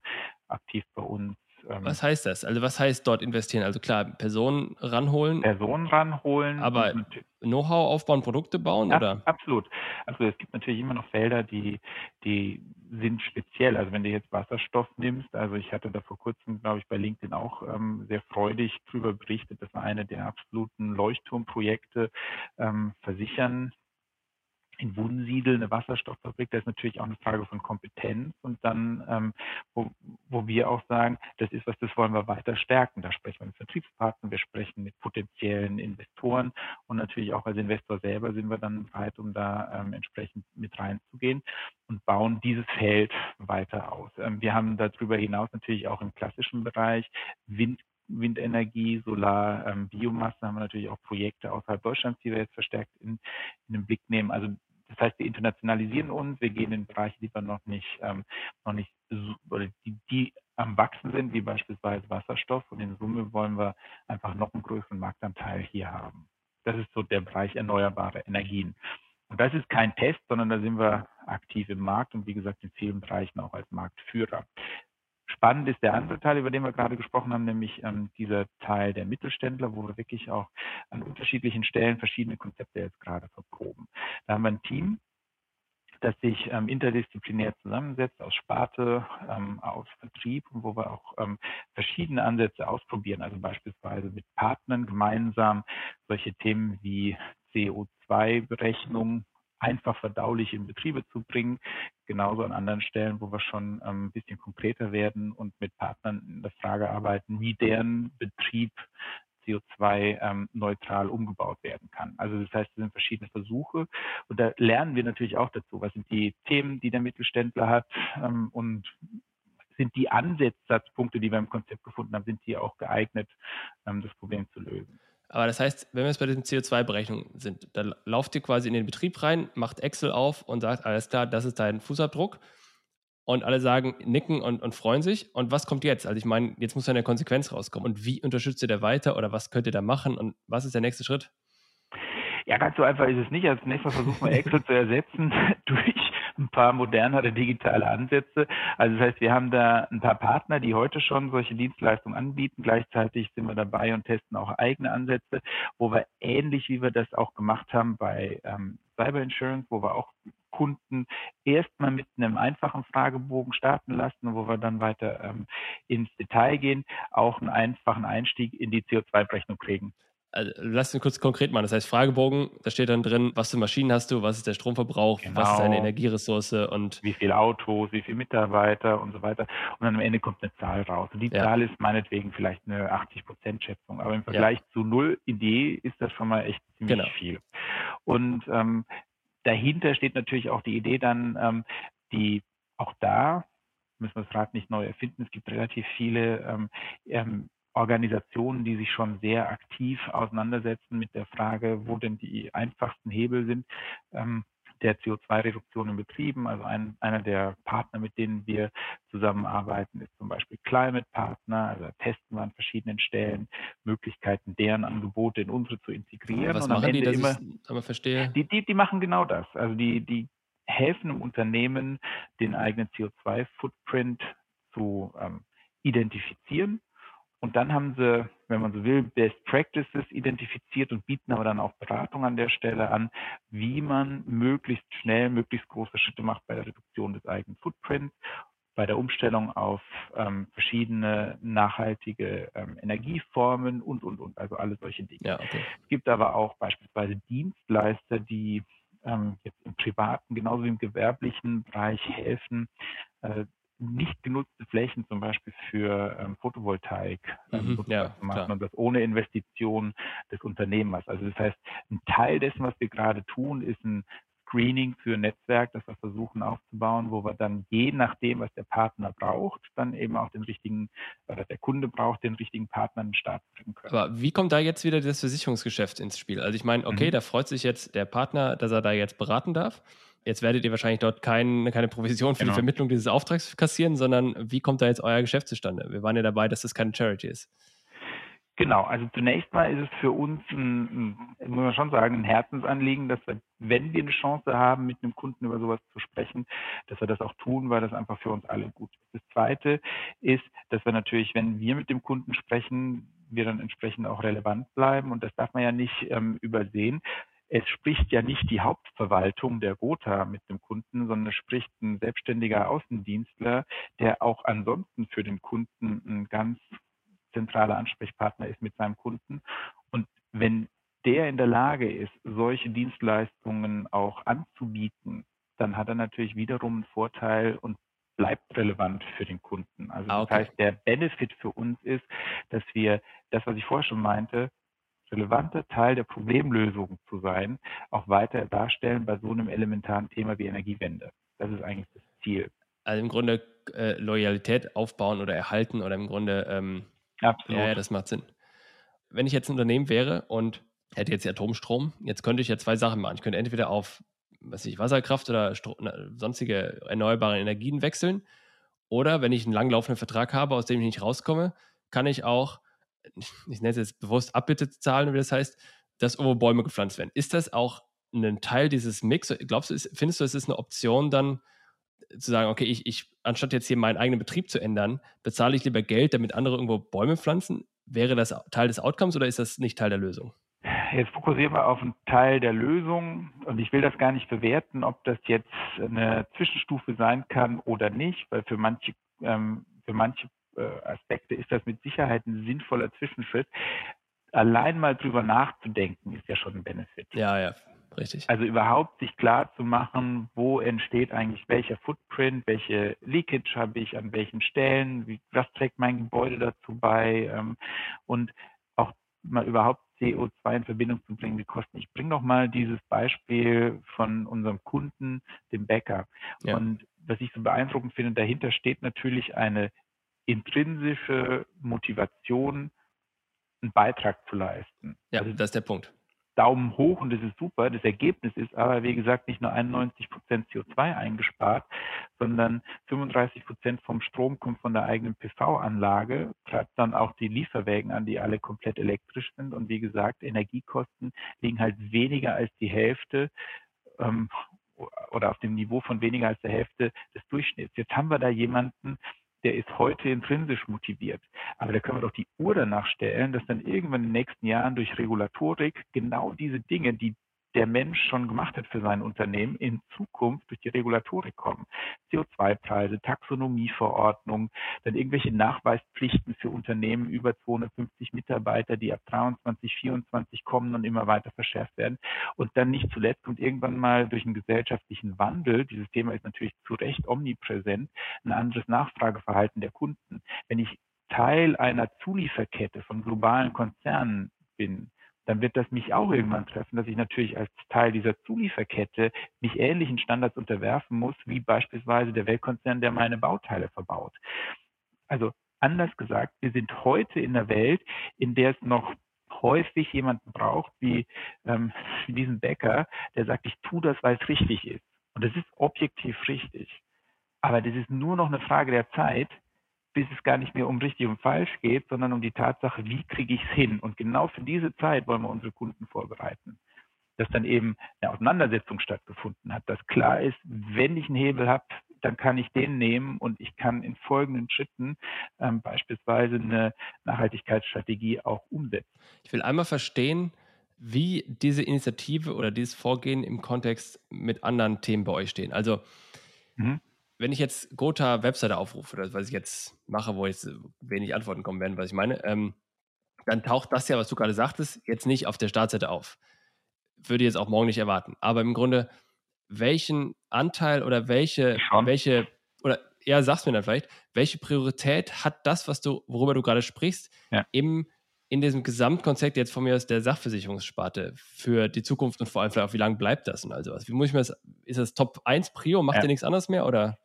Speaker 3: aktiv bei uns
Speaker 2: Ähm, was heißt das? Also was heißt dort investieren? Also klar, Personen ranholen.
Speaker 3: Personen ranholen.
Speaker 2: Aber Know-how aufbauen, Produkte bauen,
Speaker 3: ja,
Speaker 2: oder?
Speaker 3: Absolut. Also es gibt natürlich immer noch Felder, die, die sind speziell. Also wenn du jetzt Wasserstoff nimmst, also ich hatte da vor kurzem, glaube ich, bei LinkedIn auch ähm, sehr freudig darüber berichtet, das war eine der absoluten Leuchtturmprojekte, ähm, versichern in Wunsiedel eine Wasserstofffabrik, das ist natürlich auch eine Frage von Kompetenz und dann, ähm, wo, wo wir auch sagen, das ist was, das wollen wir weiter stärken. Da sprechen wir mit Vertriebspartnern, wir sprechen mit potenziellen Investoren und natürlich auch als Investor selber sind wir dann bereit, um da ähm, entsprechend mit reinzugehen und bauen dieses Feld weiter aus. Ähm, wir haben darüber hinaus natürlich auch im klassischen Bereich Wind Windenergie, Solar, ähm, Biomasse haben wir natürlich auch Projekte außerhalb Deutschlands, die wir jetzt verstärkt in, in den Blick nehmen. Also das heißt, wir internationalisieren uns, wir gehen in Bereiche, die wir noch nicht, ähm, noch nicht, oder die, die am Wachsen sind, wie beispielsweise Wasserstoff. Und in Summe wollen wir einfach noch einen größeren Marktanteil hier haben. Das ist so der Bereich erneuerbare Energien. Und das ist kein Test, sondern da sind wir aktiv im Markt und wie gesagt in vielen Bereichen auch als Marktführer. Spannend ist der andere Teil, über den wir gerade gesprochen haben, nämlich ähm, dieser Teil der Mittelständler, wo wir wirklich auch an unterschiedlichen Stellen verschiedene Konzepte jetzt gerade verproben. Da haben wir ein Team, das sich ähm, interdisziplinär zusammensetzt aus Sparte, ähm, aus Vertrieb und wo wir auch ähm, verschiedene Ansätze ausprobieren, also beispielsweise mit Partnern gemeinsam solche Themen wie CO2-Berechnung einfach verdaulich in Betriebe zu bringen. Genauso an anderen Stellen, wo wir schon ähm, ein bisschen konkreter werden und mit Partnern in der Frage arbeiten, wie deren Betrieb CO2-neutral ähm, umgebaut werden kann. Also das heißt, es sind verschiedene Versuche und da lernen wir natürlich auch dazu. Was sind die Themen, die der Mittelständler hat ähm, und sind die Ansatzpunkte, die wir im Konzept gefunden haben, sind die auch geeignet, das Problem zu lösen.
Speaker 2: Aber das heißt, wenn wir jetzt bei diesen CO2-Berechnungen sind, dann lauft ihr quasi in den Betrieb rein, macht Excel auf und sagt, alles klar, das ist dein Fußabdruck. Und alle sagen, nicken und, und freuen sich. Und was kommt jetzt? Also ich meine, jetzt muss ja eine Konsequenz rauskommen. Und wie unterstützt ihr da weiter oder was könnt ihr da machen und was ist der nächste Schritt?
Speaker 3: Ja, ganz so einfach ist es nicht. Als nächstes versuchen wir Excel zu ersetzen durch ein paar modernere digitale Ansätze. Also das heißt, wir haben da ein paar Partner, die heute schon solche Dienstleistungen anbieten. Gleichzeitig sind wir dabei und testen auch eigene Ansätze, wo wir ähnlich wie wir das auch gemacht haben bei ähm, Cyber Insurance, wo wir auch Kunden erstmal mit einem einfachen Fragebogen starten lassen, wo wir dann weiter ähm, ins Detail gehen, auch einen einfachen Einstieg in die CO2-Berechnung kriegen
Speaker 2: also lass uns kurz konkret machen. Das heißt, Fragebogen, da steht dann drin, was für Maschinen hast du, was ist der Stromverbrauch, genau. was ist deine genau. Energieressource und.
Speaker 3: Wie viele Autos, wie viele Mitarbeiter und so weiter. Und dann am Ende kommt eine Zahl raus. Und die ja. Zahl ist meinetwegen vielleicht eine 80-Prozent-Schätzung. Aber im Vergleich ja. zu null Idee ist das schon mal echt ziemlich genau. viel. Und ähm, dahinter steht natürlich auch die Idee dann, ähm, die auch da müssen wir das Rad nicht neu erfinden. Es gibt relativ viele ähm, ähm Organisationen, die sich schon sehr aktiv auseinandersetzen mit der Frage, wo denn die einfachsten Hebel sind ähm, der CO2-Reduktion in Betrieben. Also ein, einer der Partner, mit denen wir zusammenarbeiten, ist zum Beispiel Climate Partner. Also testen wir an verschiedenen Stellen Möglichkeiten, deren Angebote in unsere zu integrieren.
Speaker 2: Was Und machen die, dass immer, aber verstehe?
Speaker 3: Die, die, die machen genau das. Also die, die helfen im Unternehmen, den eigenen CO2-Footprint zu ähm, identifizieren und dann haben sie, wenn man so will, Best Practices identifiziert und bieten aber dann auch Beratung an der Stelle an, wie man möglichst schnell, möglichst große Schritte macht bei der Reduktion des eigenen Footprints, bei der Umstellung auf ähm, verschiedene nachhaltige ähm, Energieformen und, und, und. Also alle solche Dinge. Ja, okay. Es gibt aber auch beispielsweise Dienstleister, die ähm, jetzt im privaten genauso wie im gewerblichen Bereich helfen, äh, nicht genutzte Flächen zum Beispiel für ähm, Photovoltaik ähm, mhm, ja, machen klar. und das ohne Investition des Unternehmers. Also das heißt, ein Teil dessen, was wir gerade tun, ist ein Screening für ein Netzwerk, das wir versuchen aufzubauen, wo wir dann je nachdem, was der Partner braucht, dann eben auch den richtigen, oder der Kunde braucht, den richtigen Partner in den Start bringen können.
Speaker 2: Aber wie kommt da jetzt wieder das Versicherungsgeschäft ins Spiel? Also ich meine, okay, mhm. da freut sich jetzt der Partner, dass er da jetzt beraten darf. Jetzt werdet ihr wahrscheinlich dort kein, keine Provision für genau. die Vermittlung dieses Auftrags kassieren, sondern wie kommt da jetzt euer Geschäft zustande? Wir waren ja dabei, dass das keine Charity ist.
Speaker 3: Genau, also zunächst mal ist es für uns ein, ein muss man schon sagen, ein Herzensanliegen, dass wir, wenn wir eine Chance haben, mit einem Kunden über sowas zu sprechen, dass wir das auch tun, weil das einfach für uns alle gut ist. Das Zweite ist, dass wir natürlich, wenn wir mit dem Kunden sprechen, wir dann entsprechend auch relevant bleiben. Und das darf man ja nicht ähm, übersehen es spricht ja nicht die Hauptverwaltung der Gotha mit dem Kunden, sondern es spricht ein selbstständiger Außendienstler, der auch ansonsten für den Kunden ein ganz zentraler Ansprechpartner ist mit seinem Kunden. Und wenn der in der Lage ist, solche Dienstleistungen auch anzubieten, dann hat er natürlich wiederum einen Vorteil und bleibt relevant für den Kunden. Also ah, okay. das heißt, der Benefit für uns ist, dass wir das, was ich vorher schon meinte, relevanter Teil der Problemlösung zu sein, auch weiter darstellen bei so einem elementaren Thema wie Energiewende. Das ist eigentlich das Ziel.
Speaker 2: Also im Grunde äh, Loyalität aufbauen oder erhalten oder im Grunde ähm, Absolut. Ja, ja, das macht Sinn. Wenn ich jetzt ein Unternehmen wäre und hätte jetzt Atomstrom, jetzt könnte ich ja zwei Sachen machen. Ich könnte entweder auf was ich, Wasserkraft oder Stro sonstige erneuerbare Energien wechseln. Oder wenn ich einen langlaufenden Vertrag habe, aus dem ich nicht rauskomme, kann ich auch ich nenne es jetzt bewusst Abbitte zahlen, wie das heißt, dass irgendwo Bäume gepflanzt werden. Ist das auch ein Teil dieses Mix? Glaubst du, ist, findest du, es ist eine Option dann zu sagen, okay, ich, ich, anstatt jetzt hier meinen eigenen Betrieb zu ändern, bezahle ich lieber Geld, damit andere irgendwo Bäume pflanzen? Wäre das Teil des Outcomes oder ist das nicht Teil der Lösung?
Speaker 3: Jetzt fokussieren wir auf einen Teil der Lösung und ich will das gar nicht bewerten, ob das jetzt eine Zwischenstufe sein kann oder nicht, weil für manche, ähm, für manche Aspekte ist das mit Sicherheit ein sinnvoller Zwischenschritt. Allein mal drüber nachzudenken, ist ja schon ein Benefit.
Speaker 2: Ja, ja, richtig.
Speaker 3: Also überhaupt sich klar zu machen, wo entsteht eigentlich welcher Footprint, welche Leakage habe ich an welchen Stellen, wie, was trägt mein Gebäude dazu bei ähm, und auch mal überhaupt CO2 in Verbindung zu bringen, die Kosten. Ich bringe noch mal dieses Beispiel von unserem Kunden, dem Bäcker. Ja. Und was ich so beeindruckend finde, dahinter steht natürlich eine intrinsische Motivation, einen Beitrag zu leisten.
Speaker 2: Ja, also, das ist der Punkt.
Speaker 3: Daumen hoch und das ist super. Das Ergebnis ist aber, wie gesagt, nicht nur 91 Prozent CO2 eingespart, sondern 35 Prozent vom Strom kommt von der eigenen PV-Anlage, treibt dann auch die Lieferwägen an, die alle komplett elektrisch sind. Und wie gesagt, Energiekosten liegen halt weniger als die Hälfte ähm, oder auf dem Niveau von weniger als der Hälfte des Durchschnitts. Jetzt haben wir da jemanden, der ist heute intrinsisch motiviert. Aber da können wir doch die Uhr danach stellen, dass dann irgendwann in den nächsten Jahren durch Regulatorik genau diese Dinge, die der Mensch schon gemacht hat für sein Unternehmen, in Zukunft durch die Regulatorik kommen. CO2-Preise, Taxonomieverordnung, dann irgendwelche Nachweispflichten für Unternehmen über 250 Mitarbeiter, die ab 23, 24 kommen und immer weiter verschärft werden. Und dann nicht zuletzt kommt irgendwann mal durch einen gesellschaftlichen Wandel, dieses Thema ist natürlich zu Recht omnipräsent, ein anderes Nachfrageverhalten der Kunden. Wenn ich Teil einer Zulieferkette von globalen Konzernen bin, dann wird das mich auch irgendwann treffen, dass ich natürlich als Teil dieser Zulieferkette mich ähnlichen Standards unterwerfen muss, wie beispielsweise der Weltkonzern, der meine Bauteile verbaut. Also anders gesagt, wir sind heute in einer Welt, in der es noch häufig jemanden braucht, wie, ähm, diesen Bäcker, der sagt, ich tue das, weil es richtig ist. Und das ist objektiv richtig. Aber das ist nur noch eine Frage der Zeit, bis es gar nicht mehr um richtig und falsch geht, sondern um die Tatsache, wie kriege ich es hin? Und genau für diese Zeit wollen wir unsere Kunden vorbereiten. Dass dann eben eine Auseinandersetzung stattgefunden hat, dass klar ist, wenn ich einen Hebel habe, dann kann ich den nehmen und ich kann in folgenden Schritten ähm, beispielsweise eine Nachhaltigkeitsstrategie auch umsetzen.
Speaker 2: Ich will einmal verstehen, wie diese Initiative oder dieses Vorgehen im Kontext mit anderen Themen bei euch stehen. Also mhm wenn ich jetzt Gotha Webseite aufrufe, das was ich jetzt mache, wo jetzt wenig Antworten kommen werden, was ich meine, ähm, dann taucht das ja, was du gerade sagtest, jetzt nicht auf der Startseite auf. Würde ich jetzt auch morgen nicht erwarten. Aber im Grunde, welchen Anteil oder welche, welche, oder ja, sagst mir dann vielleicht, welche Priorität hat das, was du, worüber du gerade sprichst, ja. im in diesem Gesamtkonzept jetzt von mir aus der Sachversicherungssparte für die Zukunft und vor allem vielleicht auch, wie lange bleibt das und also was? Wie muss ich mir das, ist das Top 1 Prio? Macht ja. ihr nichts anderes mehr oder?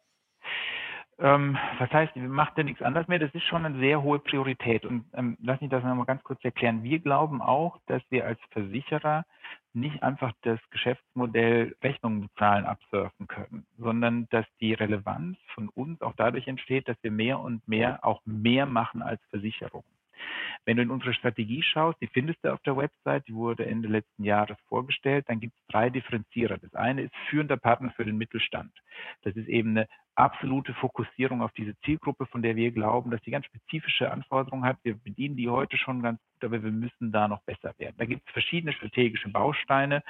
Speaker 3: Ähm, was heißt, macht ja nichts anderes mehr? Das ist schon eine sehr hohe Priorität. Und ähm, lass mich das nochmal ganz kurz erklären. Wir glauben auch, dass wir als Versicherer nicht einfach das Geschäftsmodell Rechnungen bezahlen absurfen können, sondern dass die Relevanz von uns auch dadurch entsteht, dass wir mehr und mehr auch mehr machen als Versicherung. Wenn du in unsere Strategie schaust, die findest du auf der Website, die wurde Ende letzten Jahres vorgestellt, dann gibt es drei Differenzierer. Das eine ist führender Partner für den Mittelstand. Das ist eben eine absolute Fokussierung auf diese Zielgruppe, von der wir glauben, dass die ganz spezifische Anforderungen hat. Wir bedienen die heute schon ganz gut, aber wir müssen da noch besser werden. Da gibt es verschiedene strategische Bausteine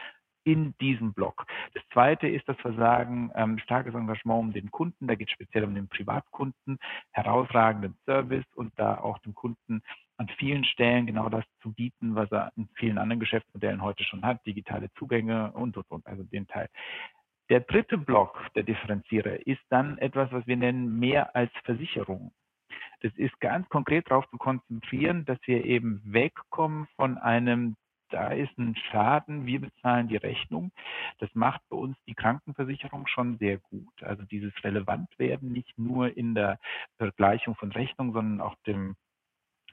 Speaker 3: in diesem Block. Das zweite ist, dass wir sagen, ähm, starkes Engagement um den Kunden, da geht es speziell um den Privatkunden, herausragenden Service und da auch dem Kunden an vielen Stellen genau das zu bieten, was er in vielen anderen Geschäftsmodellen heute schon hat, digitale Zugänge und, und, und, also den Teil. Der dritte Block der Differenzierer ist dann etwas, was wir nennen mehr als Versicherung. Das ist ganz konkret darauf zu konzentrieren, dass wir eben wegkommen von einem da ist ein Schaden, wir bezahlen die Rechnung. Das macht bei uns die Krankenversicherung schon sehr gut. Also dieses Relevantwerden nicht nur in der Vergleichung von Rechnung, sondern auch dem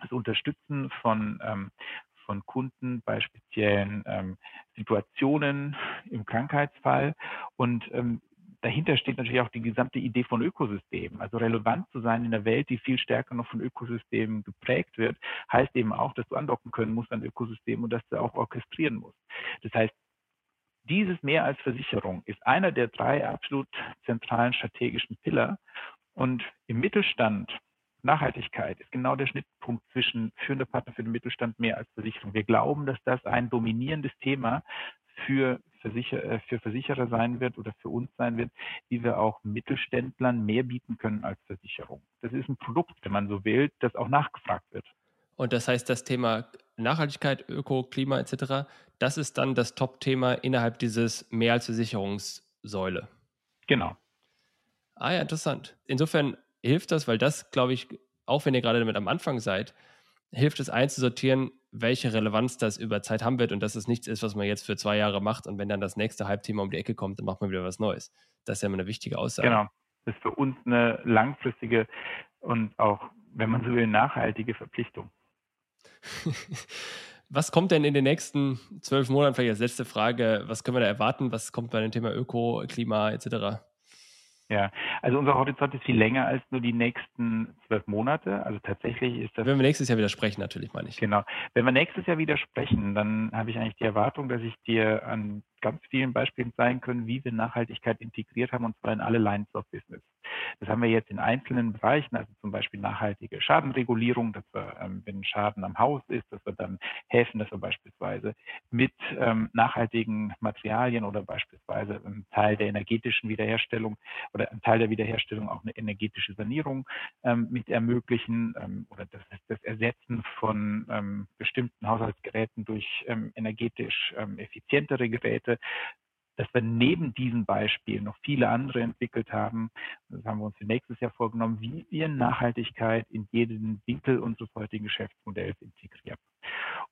Speaker 3: das Unterstützen von, ähm, von Kunden bei speziellen ähm, Situationen im Krankheitsfall. Und ähm, dahinter steht natürlich auch die gesamte Idee von Ökosystemen. Also relevant zu sein in einer Welt, die viel stärker noch von Ökosystemen geprägt wird, heißt eben auch, dass du andocken können musst an Ökosystemen und dass du auch orchestrieren musst. Das heißt, dieses mehr als Versicherung ist einer der drei absolut zentralen strategischen Pillar. Und im Mittelstand, Nachhaltigkeit ist genau der Schnittpunkt zwischen führender Partner für den Mittelstand mehr als Versicherung. Wir glauben, dass das ein dominierendes Thema für, Versicher äh, für Versicherer sein wird oder für uns sein wird, wie wir auch Mittelständlern mehr bieten können als Versicherung. Das ist ein Produkt, wenn man so will, das auch nachgefragt wird.
Speaker 2: Und das heißt, das Thema Nachhaltigkeit, Öko, Klima etc., das ist dann das Top-Thema innerhalb dieses mehr als Versicherungssäule.
Speaker 3: Genau.
Speaker 2: Ah ja, interessant. Insofern hilft das, weil das, glaube ich, auch wenn ihr gerade damit am Anfang seid, hilft es einzusortieren, welche Relevanz das über Zeit haben wird und dass es nichts ist, was man jetzt für zwei Jahre macht und wenn dann das nächste Halbthema um die Ecke kommt, dann macht man wieder was Neues. Das ist ja immer eine wichtige Aussage.
Speaker 3: Genau. Das ist für uns eine langfristige und auch, wenn man so will, nachhaltige Verpflichtung.
Speaker 2: was kommt denn in den nächsten zwölf Monaten, vielleicht als letzte Frage, was können wir da erwarten? Was kommt bei dem Thema Öko, Klima etc.?
Speaker 3: Ja, also unser Horizont ist viel länger als nur die nächsten zwölf Monate. Also tatsächlich ist das.
Speaker 2: Wenn wir nächstes Jahr wieder sprechen, natürlich, meine ich.
Speaker 3: Genau. Wenn wir nächstes Jahr wieder sprechen, dann habe ich eigentlich die Erwartung, dass ich dir an ganz vielen Beispielen zeigen können, wie wir Nachhaltigkeit integriert haben, und zwar in alle Lines of Business. Das haben wir jetzt in einzelnen Bereichen, also zum Beispiel nachhaltige Schadenregulierung, dass wir, ähm, wenn Schaden am Haus ist, dass wir dann helfen, dass wir beispielsweise mit ähm, nachhaltigen Materialien oder beispielsweise ein Teil der energetischen Wiederherstellung oder ein Teil der Wiederherstellung auch eine energetische Sanierung ähm, mit ermöglichen ähm, oder das, das Ersetzen von ähm, bestimmten Haushaltsgeräten durch ähm, energetisch effizientere Geräte dass wir neben diesen Beispielen noch viele andere entwickelt haben. Das haben wir uns für nächstes Jahr vorgenommen, wie wir Nachhaltigkeit in jeden Winkel unseres heutigen Geschäftsmodells integrieren.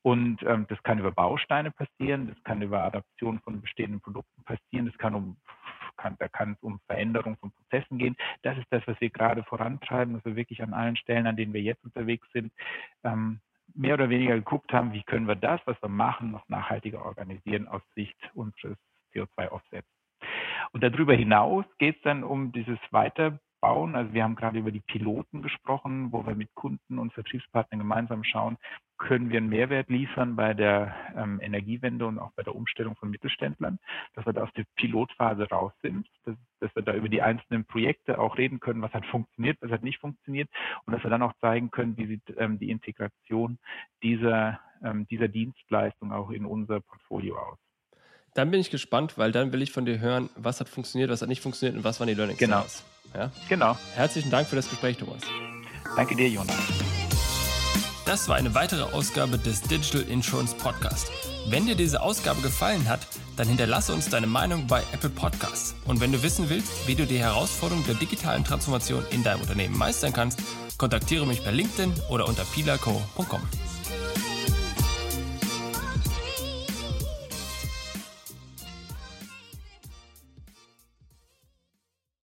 Speaker 3: Und ähm, das kann über Bausteine passieren, das kann über Adaption von bestehenden Produkten passieren, das kann um kann, da kann es um Veränderung von Prozessen gehen. Das ist das, was wir gerade vorantreiben, dass wir wirklich an allen Stellen, an denen wir jetzt unterwegs sind, ähm, mehr oder weniger geguckt haben, wie können wir das, was wir machen, noch nachhaltiger organisieren aus Sicht unseres CO2-Offsets. Und darüber hinaus geht es dann um dieses Weiterbauen. Also wir haben gerade über die Piloten gesprochen, wo wir mit Kunden und Vertriebspartnern gemeinsam schauen, können wir einen Mehrwert liefern bei der ähm, Energiewende und auch bei der Umstellung von Mittelständlern, dass wir da aus der Pilotphase raus sind, dass, dass, wir da über die einzelnen Projekte auch reden können, was hat funktioniert, was hat nicht funktioniert und dass wir dann auch zeigen können, wie sieht ähm, die Integration dieser, ähm, dieser Dienstleistung auch in unser Portfolio aus.
Speaker 2: Dann bin ich gespannt, weil dann will ich von dir hören, was hat funktioniert, was hat nicht funktioniert und was waren die Learnings.
Speaker 3: Genau.
Speaker 2: Ja?
Speaker 3: Genau.
Speaker 2: Herzlichen Dank für das Gespräch, Thomas.
Speaker 3: Danke dir, Jonas.
Speaker 2: Das war eine weitere Ausgabe des Digital Insurance Podcast. Wenn dir diese Ausgabe gefallen hat, dann hinterlasse uns deine Meinung bei Apple Podcasts. Und wenn du wissen willst, wie du die Herausforderung der digitalen Transformation in deinem Unternehmen meistern kannst, kontaktiere mich per LinkedIn oder unter pilaco.com.